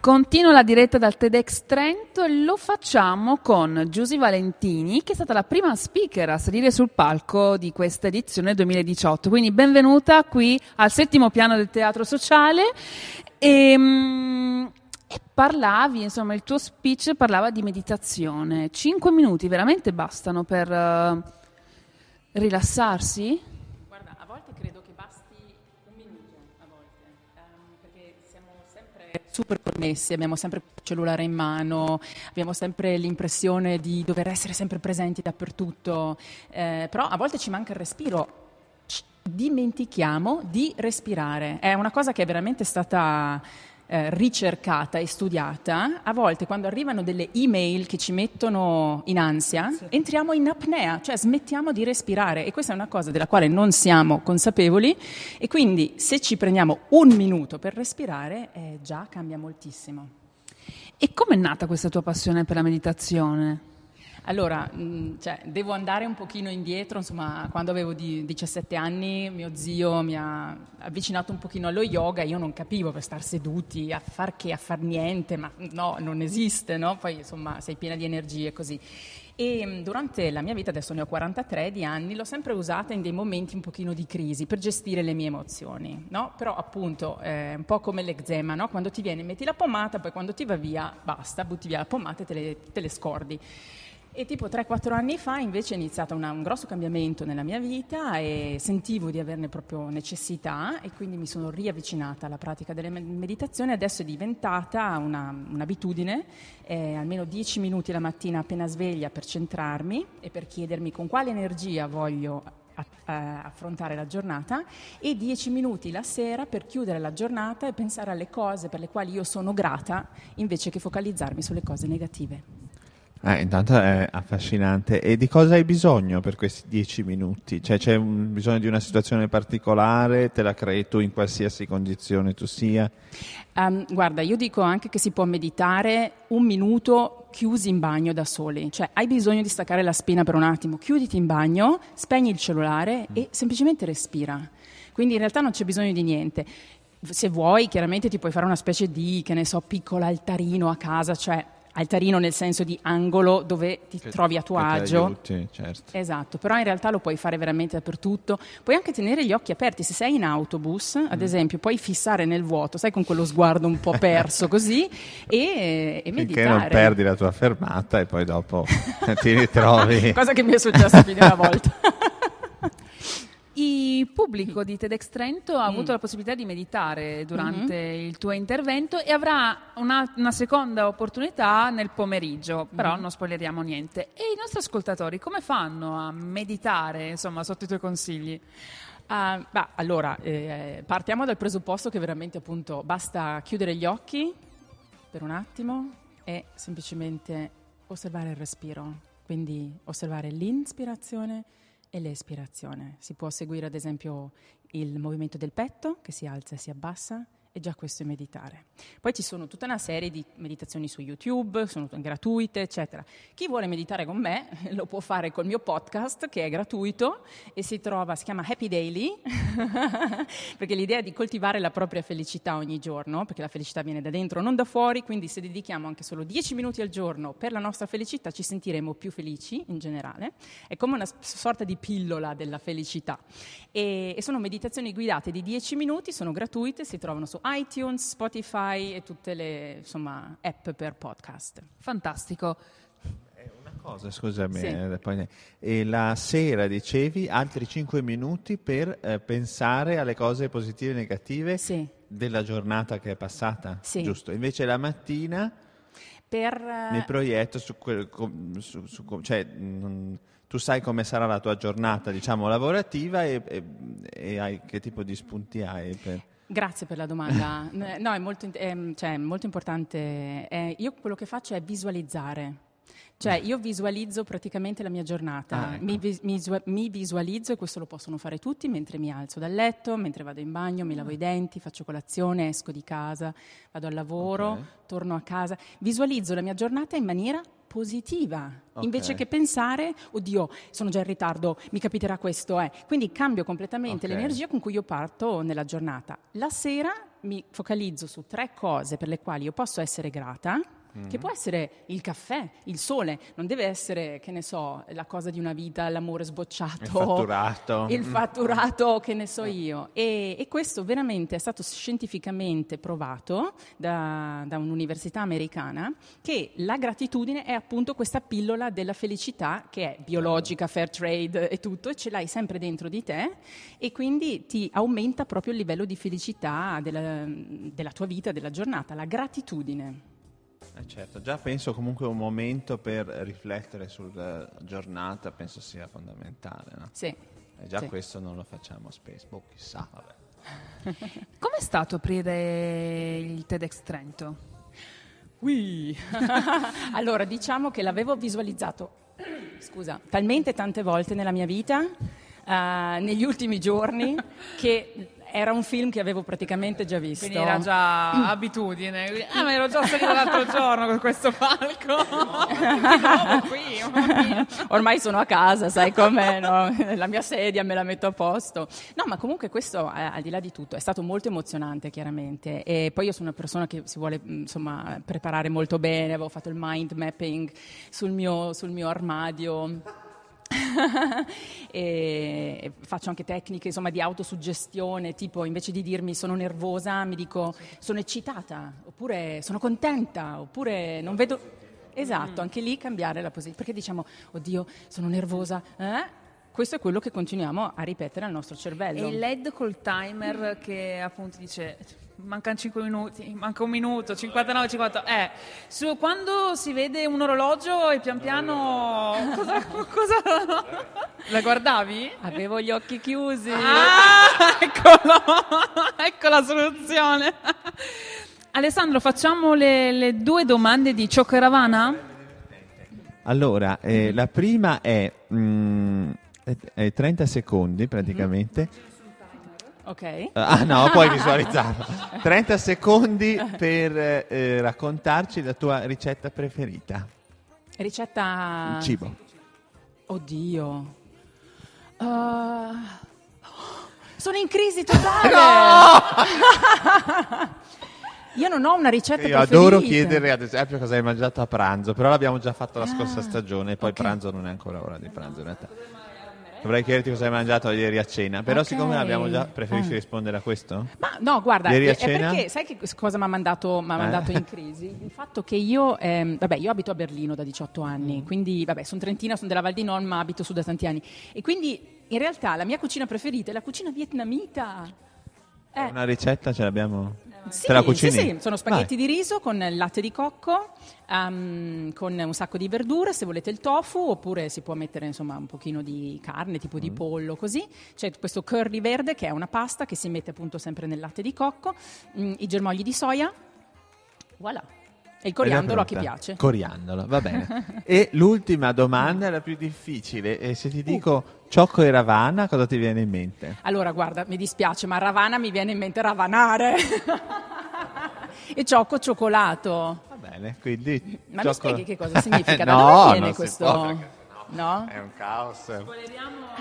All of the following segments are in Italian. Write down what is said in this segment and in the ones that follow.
Continua la diretta dal TEDx Trento e lo facciamo con Giusy Valentini, che è stata la prima speaker a salire sul palco di questa edizione 2018. Quindi benvenuta qui al settimo piano del Teatro Sociale. E, ehm, e parlavi, insomma, il tuo speech parlava di meditazione. Cinque minuti veramente bastano per uh, rilassarsi? Super connessi, abbiamo sempre il cellulare in mano, abbiamo sempre l'impressione di dover essere sempre presenti dappertutto, eh, però a volte ci manca il respiro. Dimentichiamo di respirare. È una cosa che è veramente stata eh, ricercata e studiata, a volte quando arrivano delle email che ci mettono in ansia, sì. entriamo in apnea, cioè smettiamo di respirare e questa è una cosa della quale non siamo consapevoli e quindi se ci prendiamo un minuto per respirare eh, già cambia moltissimo. E come è nata questa tua passione per la meditazione? Allora, mm, cioè, devo andare un pochino indietro, insomma, quando avevo di 17 anni mio zio mi ha avvicinato un pochino allo yoga, io non capivo per star seduti a far che, a far niente, ma no, non esiste, no? Poi insomma sei piena di energie così. E mm, durante la mia vita, adesso ne ho 43 di anni, l'ho sempre usata in dei momenti un pochino di crisi per gestire le mie emozioni, no? Però appunto è un po' come l'eczema, no? Quando ti viene metti la pomata, poi quando ti va via basta, butti via la pomata e te le, te le scordi. E tipo 3-4 anni fa invece è iniziato una, un grosso cambiamento nella mia vita e sentivo di averne proprio necessità e quindi mi sono riavvicinata alla pratica delle meditazioni. Adesso è diventata una, un'abitudine, eh, almeno 10 minuti la mattina appena sveglia per centrarmi e per chiedermi con quale energia voglio affrontare la giornata e 10 minuti la sera per chiudere la giornata e pensare alle cose per le quali io sono grata invece che focalizzarmi sulle cose negative. Eh, intanto è affascinante. E di cosa hai bisogno per questi dieci minuti? Cioè, c'è un, bisogno di una situazione particolare? Te la crei tu in qualsiasi condizione tu sia? Um, guarda, io dico anche che si può meditare un minuto chiusi in bagno da soli. Cioè, hai bisogno di staccare la spina per un attimo, chiuditi in bagno, spegni il cellulare mm. e semplicemente respira. Quindi in realtà non c'è bisogno di niente se vuoi, chiaramente ti puoi fare una specie di, che ne so, piccolo altarino a casa, cioè altarino nel senso di angolo dove ti che, trovi a tuo agio. Aiuti, certo. Esatto, però in realtà lo puoi fare veramente dappertutto. Puoi anche tenere gli occhi aperti, se sei in autobus, ad mm. esempio, puoi fissare nel vuoto, sai con quello sguardo un po' perso così e, e meditare. Finché non perdi la tua fermata e poi dopo ti ritrovi. Cosa che mi è successa più di una volta. Il pubblico di TEDx Trento ha mm. avuto la possibilità di meditare durante mm-hmm. il tuo intervento e avrà una, una, seconda opportunità nel pomeriggio, però mm-hmm. non spoileriamo niente. E i nostri ascoltatori come fanno a meditare, insomma, sotto i tuoi consigli? Uh, bah, allora, eh, partiamo dal presupposto che veramente appunto basta chiudere gli occhi per un attimo e semplicemente osservare il respiro, quindi osservare l'inspirazione e l'espirazione. Si può seguire ad esempio il movimento del petto che si alza e si abbassa e già questo è meditare. Poi ci sono tutta una serie di meditazioni su YouTube, sono gratuite, eccetera. Chi vuole meditare con me lo può fare col mio podcast che è gratuito e si trova, si chiama Happy Daily, perché l'idea è di coltivare la propria felicità ogni giorno, perché la felicità viene da dentro, non da fuori, quindi se dedichiamo anche solo 10 minuti al giorno per la nostra felicità ci sentiremo più felici in generale. È come una sorta di pillola della felicità. E, e sono meditazioni guidate di 10 minuti, sono gratuite, si trovano su iTunes, Spotify e tutte le insomma, app per podcast. Fantastico. Una cosa, scusami, sì. eh, poi, e la sera dicevi altri 5 minuti per eh, pensare alle cose positive e negative sì. della giornata che è passata, sì. giusto? Invece la mattina per, mi proietto su quel... Su, su, cioè, mh, tu sai come sarà la tua giornata, diciamo, lavorativa e, e, e hai, che tipo di spunti hai per... Grazie per la domanda. no, è molto, è, cioè, molto importante. È, io quello che faccio è visualizzare. Cioè, io visualizzo praticamente la mia giornata, ah, ecco. mi, mi, mi, visualizzo, e questo lo possono fare tutti, mentre mi alzo dal letto, mentre vado in bagno, mi lavo i denti, faccio colazione, esco di casa, vado al lavoro, okay. torno a casa. Visualizzo la mia giornata in maniera positiva, Ok. invece che pensare, oddio, sono già in ritardo, mi capiterà questo. Eh. Quindi cambio completamente Ok. l'energia con cui io parto nella giornata. La sera mi focalizzo su tre cose per le quali io posso essere grata. Che può essere il caffè, il sole, non deve essere, che ne so, la cosa di una vita, l'amore sbocciato, Il fatturato. il fatturato, che ne so io. E, e questo veramente è stato scientificamente provato da, da un'università americana che la gratitudine è appunto questa pillola della felicità che è biologica, fair trade e tutto, e ce l'hai sempre dentro di te e quindi ti aumenta proprio il livello di felicità della, della tua vita, della giornata, la gratitudine. Eh, certo, già penso comunque un momento per riflettere sulla giornata, penso sia fondamentale. No? Sì. E già Sì. questo non lo facciamo spesso, boh, chissà, vabbè. Com'è stato aprire il TEDx Trento? Ui. allora, diciamo che l'avevo visualizzato, scusa, talmente tante volte nella mia vita, eh, negli ultimi giorni, che era un film che avevo praticamente già visto. Quindi era già abitudine. Ah, ma ero già salita l'altro giorno con questo palco. Qui. Ormai sono a casa, sai com'è, no? La mia sedia me la metto a posto. No, ma comunque questo, eh, al di là di tutto, è stato molto emozionante, chiaramente. E poi io sono una persona che si vuole, mh, insomma, preparare molto bene. Avevo fatto il mind mapping sul mio, sul mio armadio. e faccio anche tecniche insomma, di autosuggestione, tipo invece di dirmi sono nervosa, mi dico sono eccitata, oppure sono contenta, oppure non vedo. Esatto, anche lì cambiare la posizione, perché diciamo, oddio, sono nervosa. eh? Questo è quello che continuiamo a ripetere al nostro cervello. E il LED col timer che appunto dice mancano 5 minuti, manca un minuto, 59, 50. Eh, su, quando si vede un orologio e pian piano cosa, cosa- la guardavi? Avevo gli occhi chiusi. Ah, eccolo, ecco la soluzione. Alessandro, facciamo le, le due domande di Ciocco e Ravana? Allora, eh, la prima è, mm, è- è 30 secondi praticamente. Ok. Ah no, puoi visualizzarlo. 30 secondi per eh, raccontarci la tua ricetta preferita. Ricetta. Il cibo. Oddio. Uh, sono in crisi totale. Io non ho una ricetta Io preferita. adoro chiedere ad esempio cosa hai mangiato a pranzo, però l'abbiamo già fatto la scorsa stagione e poi ok. pranzo non è ancora ora di pranzo in realtà. Dovrei chiederti cosa hai mangiato ieri a cena, però Ok. siccome l'abbiamo già, preferisci Ah. rispondere a questo? Ma no, guarda, Ieri a è cena? perché sai che cosa mi ha mandato, m'ha Eh? mandato in crisi? Il fatto che io, ehm, vabbè, io abito a Berlino da 18 Mm. anni, quindi, vabbè, sono trentina, sono della Val di Non, ma abito su da tanti anni. E quindi, in realtà, la mia cucina preferita è la cucina vietnamita. Eh, Una ricetta ce l'abbiamo? Sì, Te la sì, cucini? sì, sono spaghetti Vai. di riso con il latte di cocco, ehm, con un sacco di verdure, se volete il tofu, oppure si può mettere insomma un pochino di carne, tipo Mm. di pollo, così. C'è questo curry verde che è una pasta che si mette appunto sempre nel latte di cocco, mm, i germogli di soia, voilà. E il coriandolo a chi piace. Coriandolo, va bene. e l'ultima domanda è la più difficile. E se ti dico ciocco e ravana, cosa ti viene in mente? Allora, guarda, mi dispiace, ma Ravana mi viene in mente ravanare. e ciocco cioccolato. Va bene, quindi... Ma mi ciocco- spieghi che cosa significa? Da no, dove viene non si questo? può, perché No? È un caos.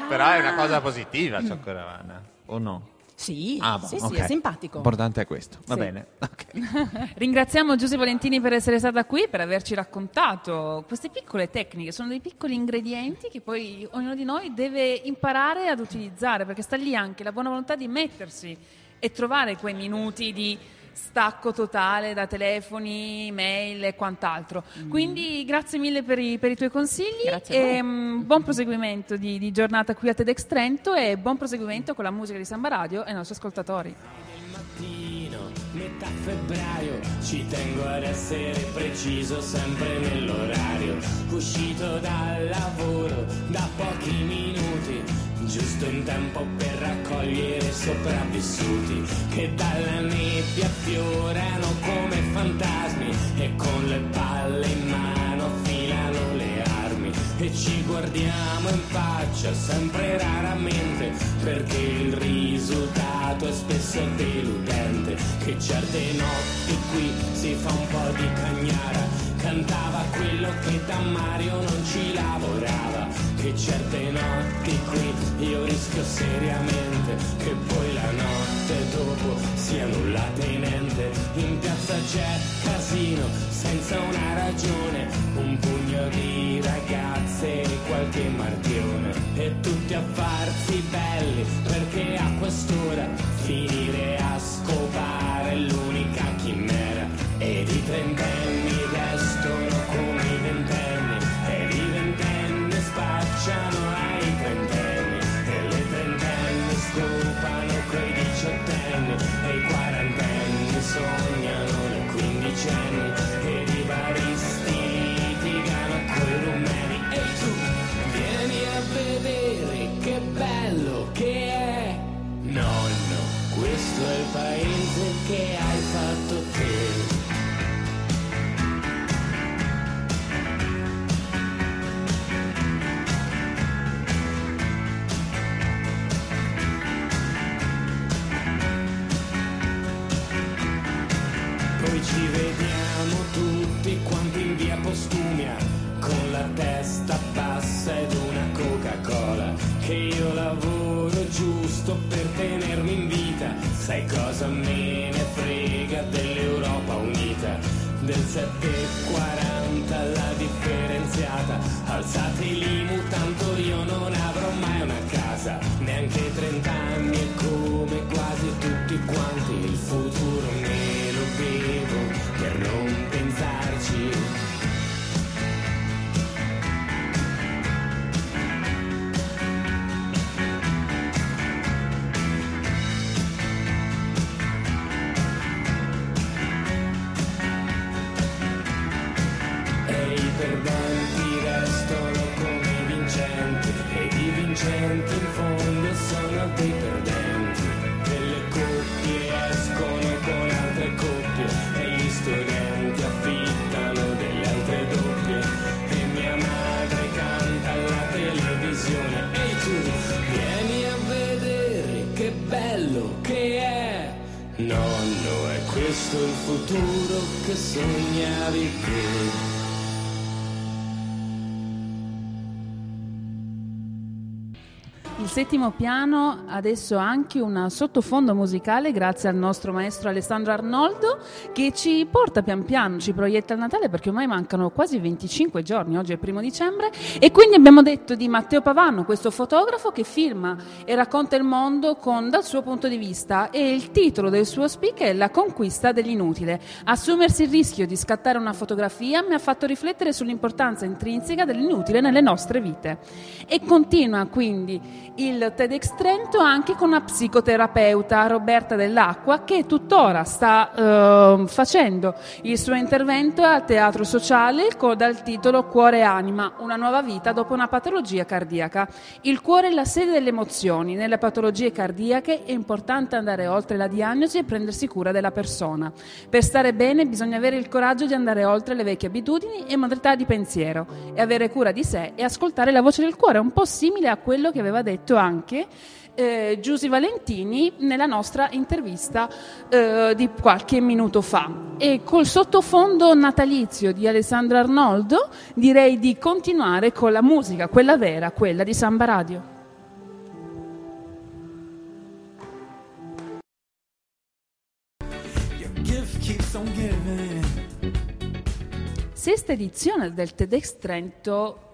Però è una cosa positiva, ciocco e ravana, o no? Sì, Ah, boh, sì, sì, ok. è simpatico. L'importante è questo. Va Sì. bene. ok. Ringraziamo Giuseppe Valentini per essere stata qui, per averci raccontato queste piccole tecniche, sono dei piccoli ingredienti che poi ognuno di noi deve imparare ad utilizzare, perché sta lì anche la buona volontà di mettersi e trovare quei minuti di stacco totale da telefoni, mail e quant'altro. Quindi grazie mille per i, per i tuoi consigli e mm, buon proseguimento di, di giornata qui a TEDx Trento e buon proseguimento con la musica di Samba Radio e i nostri ascoltatori. mattino, metà febbraio, ci tengo ad essere preciso sempre nell'orario. Uscito dal lavoro da pochi minuti, giusto in tempo per raccogliere sopravvissuti che dalla nebbia affiorano come fantasmi e con le palle in mano affilano le armi. E ci guardiamo in faccia sempre raramente perché il risultato è spesso deludente che certe notti qui si fa un po' di cagnara cantava quello che da Mario non ci lavorava, che certe notti qui io rischio seriamente che poi la notte dopo sia nulla tenente, in piazza c'è casino senza una ragione, un pugno di ragazze e qualche marchione e tutti a farsi belli perché a quest'ora finire ci vediamo tutti quanti in via Postumia con la testa bassa ed una Coca-Cola che io lavoro giusto per tenermi in vita. Sai cosa me ne frega dell'Europa unita? Del 740 la differenziata. Alzate l'IMU tanto io non avrò mai una casa, neanche 30 anni e come quasi tutti quanti il futuro me lo bevo per non Il settimo piano adesso ha anche un sottofondo musicale grazie al nostro maestro Alessandro Arnoldo che ci porta pian piano, ci proietta il Natale perché ormai mancano quasi 25 giorni, oggi è il primo dicembre e quindi abbiamo detto di Matteo Pavano, questo fotografo che filma e racconta il mondo con, dal suo punto di vista e il titolo del suo speak è La conquista dell'inutile. Assumersi il rischio di scattare una fotografia mi ha fatto riflettere sull'importanza intrinseca dell'inutile nelle nostre vite. E continua quindi il TEDx Trento anche con una psicoterapeuta Roberta Dell'Acqua che tuttora sta eh, facendo il suo intervento al teatro sociale co- dal titolo Cuore e Anima, una nuova vita dopo una patologia cardiaca. Il cuore è la sede delle emozioni. Nelle patologie cardiache è importante andare oltre la diagnosi e prendersi cura della persona. Per stare bene bisogna avere il coraggio di andare oltre le vecchie abitudini e modalità di pensiero e avere cura di sé e ascoltare la voce del cuore, un po' simile a quello che aveva detto anche eh, Giusy Valentini nella nostra intervista eh, di qualche minuto fa. E col sottofondo natalizio di Alessandro Arnoldo direi di continuare con la musica, quella vera, quella di Samba Radio. Sesta edizione del TEDx Trento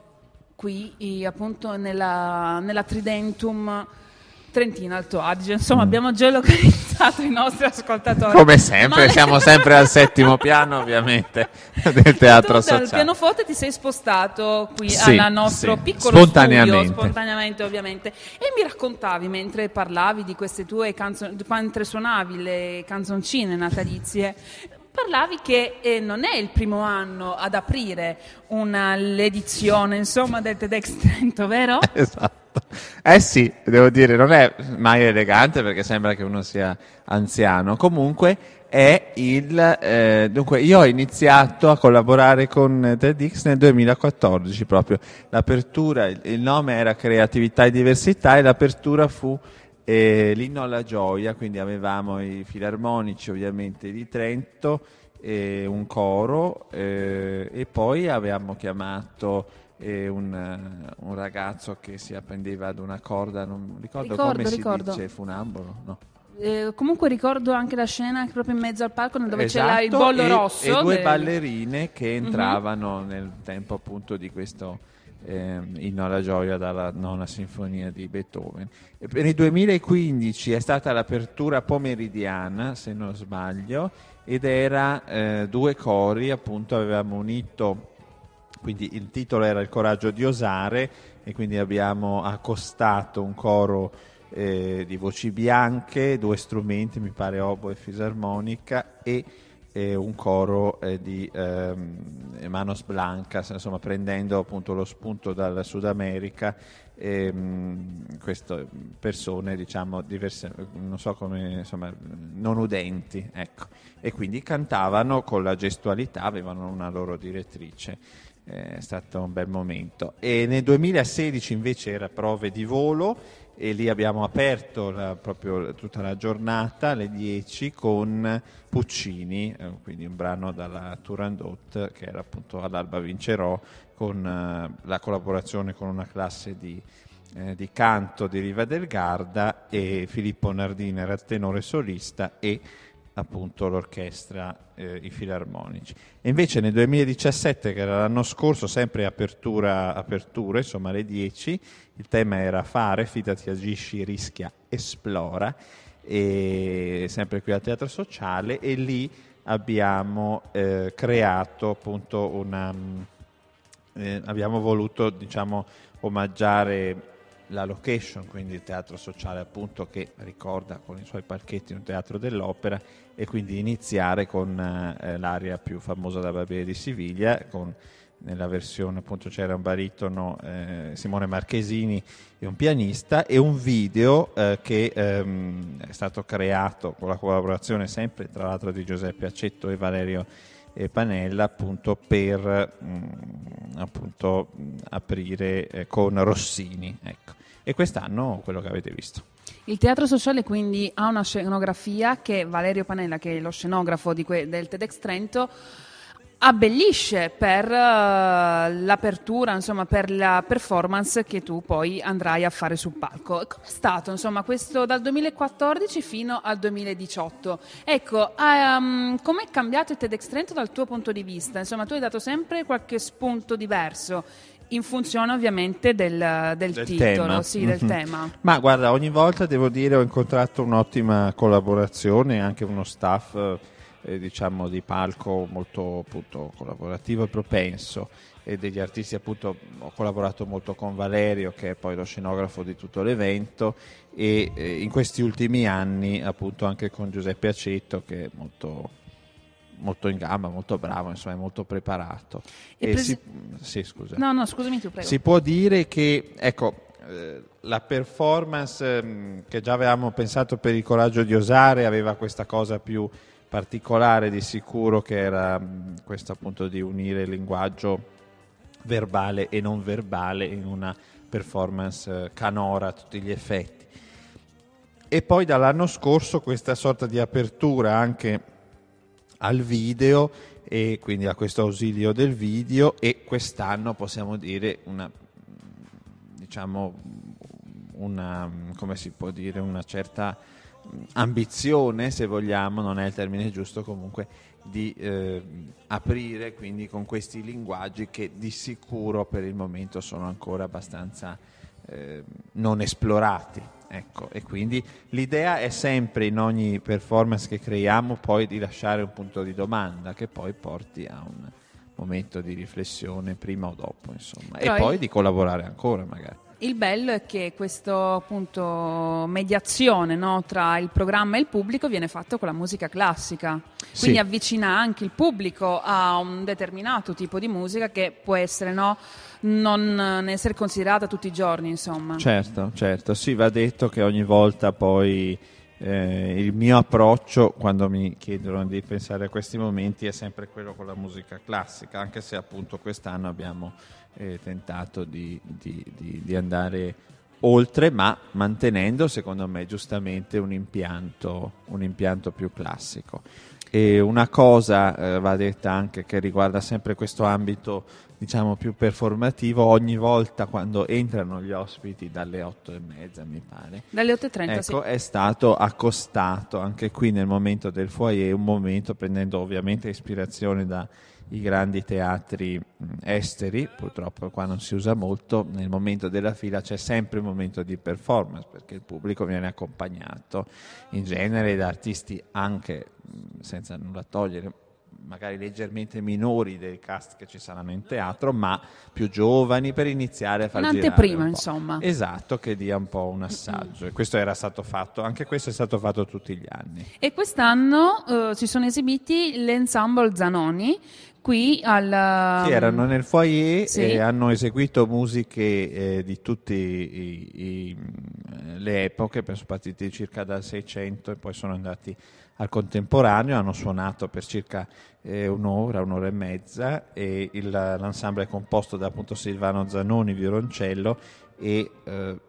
qui appunto nella, nella Tridentum Trentina Alto Adige. Insomma, abbiamo geolocalizzato i nostri ascoltatori. Come sempre, Ma- siamo sempre al settimo piano, ovviamente, del teatro tu dal sociale. pianoforte ti sei spostato qui Sì, al nostro sì, piccolo spontaneamente. studio, spontaneamente ovviamente, e mi raccontavi mentre parlavi di queste tue canzoni, mentre suonavi le canzoncine natalizie, parlavi che eh, non è il primo anno ad aprire una, l'edizione insomma del TEDx Trento, vero? Esatto. Eh sì, devo dire, non è mai elegante perché sembra che uno sia anziano. Comunque è il... eh, dunque, io ho iniziato a collaborare con TEDx nel 2014 proprio. L'apertura, il, nome era Creatività e Diversità e l'apertura fu eh, l'inno alla gioia, quindi avevamo i filarmonici ovviamente di Trento e un coro eh, e poi avevamo chiamato eh, un, un ragazzo che si appendeva ad una corda, non ricordo, Ricordo, come si ricordo. dice, funambolo? No. Eh, comunque ricordo anche la scena proprio in mezzo al palco dove Esatto, c'era il bollo e, rosso. e due del- ballerine che Mhm. entravano nel tempo appunto di questo ehm, inno alla gioia dalla nona sinfonia di Beethoven. E per il 2015 è stata l'apertura pomeridiana, se non sbaglio, ed era eh, due cori, appunto avevamo unito quindi il titolo era Il coraggio di osare e quindi abbiamo accostato un coro eh, di voci bianche, due strumenti, mi pare oboe e fisarmonica e eh, un coro eh, di ehm, Manos Blancas, insomma prendendo appunto lo spunto dal Sud America ehm, queste persone diciamo diverse, non so come, insomma, non udenti, ecco. E quindi cantavano con la gestualità, avevano una loro direttrice. Eh, È stato un bel momento. E nel 2016 invece era prove di volo e lì abbiamo aperto la- proprio tutta la giornata alle 10 con Puccini, eh, quindi un brano dalla Turandot che era appunto all'Alba Vincerò con eh, la collaborazione con una classe di, eh, di canto di Riva del Garda e Filippo Nardini era tenore solista e appunto l'orchestra, eh, i filarmonici. E invece nel 2017, che era l'anno scorso, sempre apertura, aperture, insomma alle 10, il tema era fare, fidati, agisci, rischia, esplora, e sempre qui al Teatro Sociale, e lì abbiamo eh, creato appunto una... mm, eh, abbiamo voluto diciamo omaggiare la location, quindi il teatro sociale appunto che ricorda con i suoi palchetti un teatro dell'opera e quindi iniziare con eh, l'aria più famosa da Barbiere di Siviglia, con, nella versione appunto c'era un baritono eh, Simone Marchesini e un pianista e un video eh, che ehm, è stato creato con la collaborazione sempre tra l'altro di Giuseppe Accetto e Valerio Panella appunto per mm, appunto aprire eh, con Rossini ecco. e quest'anno quello che avete visto Il teatro sociale quindi ha una scenografia che Valerio Panella, che è lo scenografo que- del TEDx Trento, abbellisce per eh, l'apertura, insomma, per la performance che tu poi andrai a fare sul palco. Com'è stato, insomma, questo dal 2014 fino al 2018? Ecco, ehm, com'è cambiato il TEDx Trento dal tuo punto di vista? Insomma, tu hai dato sempre qualche spunto diverso. In funzione ovviamente del, del Del titolo, tema. sì, del Mhm. tema. ma guarda ogni volta devo dire ho incontrato un'ottima collaborazione anche uno staff eh, diciamo di palco molto appunto collaborativo e propenso e degli artisti appunto ho collaborato molto con Valerio che è poi lo scenografo di tutto l'evento e eh, in questi ultimi anni appunto anche con Giuseppe Aceto che è molto molto in gamba, molto bravo, insomma, è molto preparato. E E presi- si- sì, scusa. No, no, scusami tu, prego. Si può dire che, ecco, eh, la performance ehm, che già avevamo pensato per il coraggio di osare aveva questa cosa più particolare di sicuro che era mh, questo appunto di unire il linguaggio verbale e non verbale in una performance eh, canora a tutti gli effetti. E poi dall'anno scorso questa sorta di apertura anche al video e quindi a questo ausilio del video e quest'anno possiamo dire una diciamo una come si può dire una certa ambizione se vogliamo non è il termine giusto comunque di eh, aprire quindi con questi linguaggi che di sicuro per il momento sono ancora abbastanza eh, non esplorati ecco. E quindi l'idea è sempre in ogni performance che creiamo poi di lasciare un punto di domanda che poi porti a un momento di riflessione prima o dopo insomma. Però e poi di collaborare ancora magari Il bello è che questa appunto mediazione no, tra il programma e il pubblico viene fatta con la musica classica, quindi Sì. avvicina anche il pubblico a un determinato tipo di musica che può essere no, non essere considerata tutti i giorni, insomma. Certo, certo, sì, va detto che ogni volta poi eh, il mio approccio quando mi chiedono di pensare a questi momenti è sempre quello con la musica classica, anche se appunto quest'anno abbiamo eh, tentato di, di- di- di andare oltre, ma mantenendo secondo me giustamente un impianto, un impianto più classico. E una cosa eh, va detta anche che riguarda sempre questo ambito diciamo più performativo, ogni volta quando entrano gli ospiti dalle otto e mezza mi pare, Dalle 8.30, ecco, sì. è stato accostato anche qui nel momento del foyer, un momento prendendo ovviamente ispirazione dai grandi teatri esteri, purtroppo qua non si usa molto, nel momento della fila c'è sempre un momento di performance perché il pubblico viene accompagnato in genere da artisti anche, senza nulla togliere, magari leggermente minori del cast che ci saranno in teatro, ma più giovani per iniziare a far girare Un'anteprima, un insomma. Esatto, che dia un po' un assaggio. E questo era stato fatto, anche questo è stato fatto tutti gli anni. E quest'anno eh, si sono esibiti l'ensemble Zanoni qui al... Sì, erano nel foyer sì. e hanno eseguito musiche eh, di tutte le epoche, sono partiti circa dal 600 e poi sono andati al contemporaneo, hanno suonato per circa eh, un'ora, un'ora e mezza e il- l'ensemble è composto da appunto Silvano Zanoni, violoncello e, eh,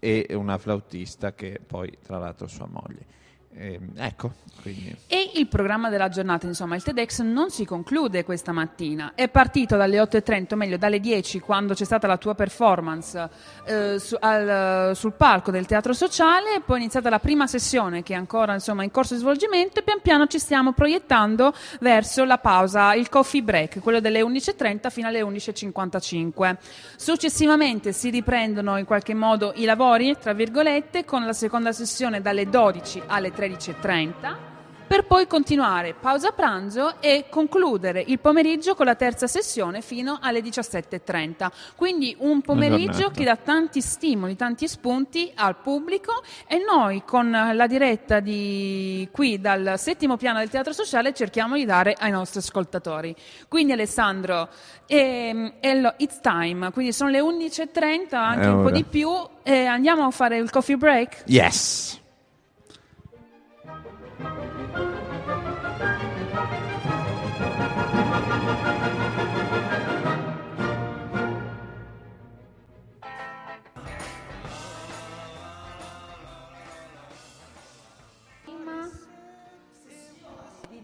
e una flautista che poi tra l'altro è sua moglie. Ehm, ecco, quindi... E il programma della giornata, insomma, il TEDx non si conclude questa mattina. È partito dalle 8.30, o meglio dalle 10, quando c'è stata la tua performance eh, su- al- sul palco del Teatro Sociale, e poi è iniziata la prima sessione che è ancora insomma, in corso di svolgimento e pian piano ci stiamo proiettando verso la pausa, il coffee break, quello delle 11.30 fino alle 11.55. Successivamente si riprendono in qualche modo i lavori, tra virgolette, con la seconda sessione dalle 12 alle 13.30 per poi continuare pausa pranzo e concludere il pomeriggio con la terza sessione fino alle 17.30. Quindi un pomeriggio che dà tanti stimoli, tanti spunti al pubblico e noi con la diretta di qui dal settimo piano del Teatro Sociale cerchiamo di dare ai nostri ascoltatori. Quindi Alessandro, ehm, Ello, it's time, quindi sono le 11.30, anche un po' di più, e andiamo a fare il coffee break? Yes!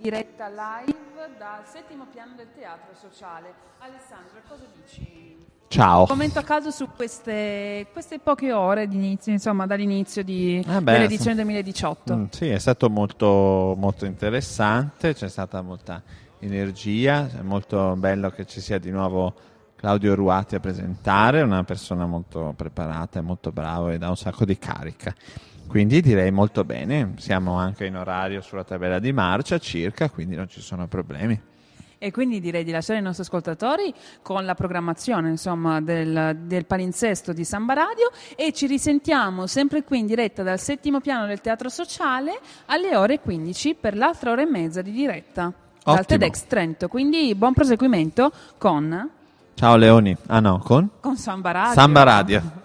Diretta live dal settimo piano del teatro sociale. Alessandro, cosa dici? Ciao! Commento a caso su queste, queste poche ore di inizio, insomma, dall'inizio di, Ah, beh, dell'edizione 2018. Mm, sì, è stato molto, molto interessante, c'è stata molta energia, è molto bello che ci sia di nuovo Claudio Ruati a presentare, una persona molto preparata e molto bravo e dà un sacco di carica. Quindi direi molto bene, siamo anche in orario sulla tabella di marcia circa, quindi non ci sono problemi. E quindi direi di lasciare i nostri ascoltatori con la programmazione insomma, del, del palinsesto di Samba Radio e ci risentiamo sempre qui in diretta dal settimo piano del Teatro Sociale alle ore 15 per l'altra ora e mezza di diretta dal Ottimo. TEDx Trento. Quindi buon proseguimento con, Ciao Leoni, ah no, con? con Samba Radio. Samba Radio.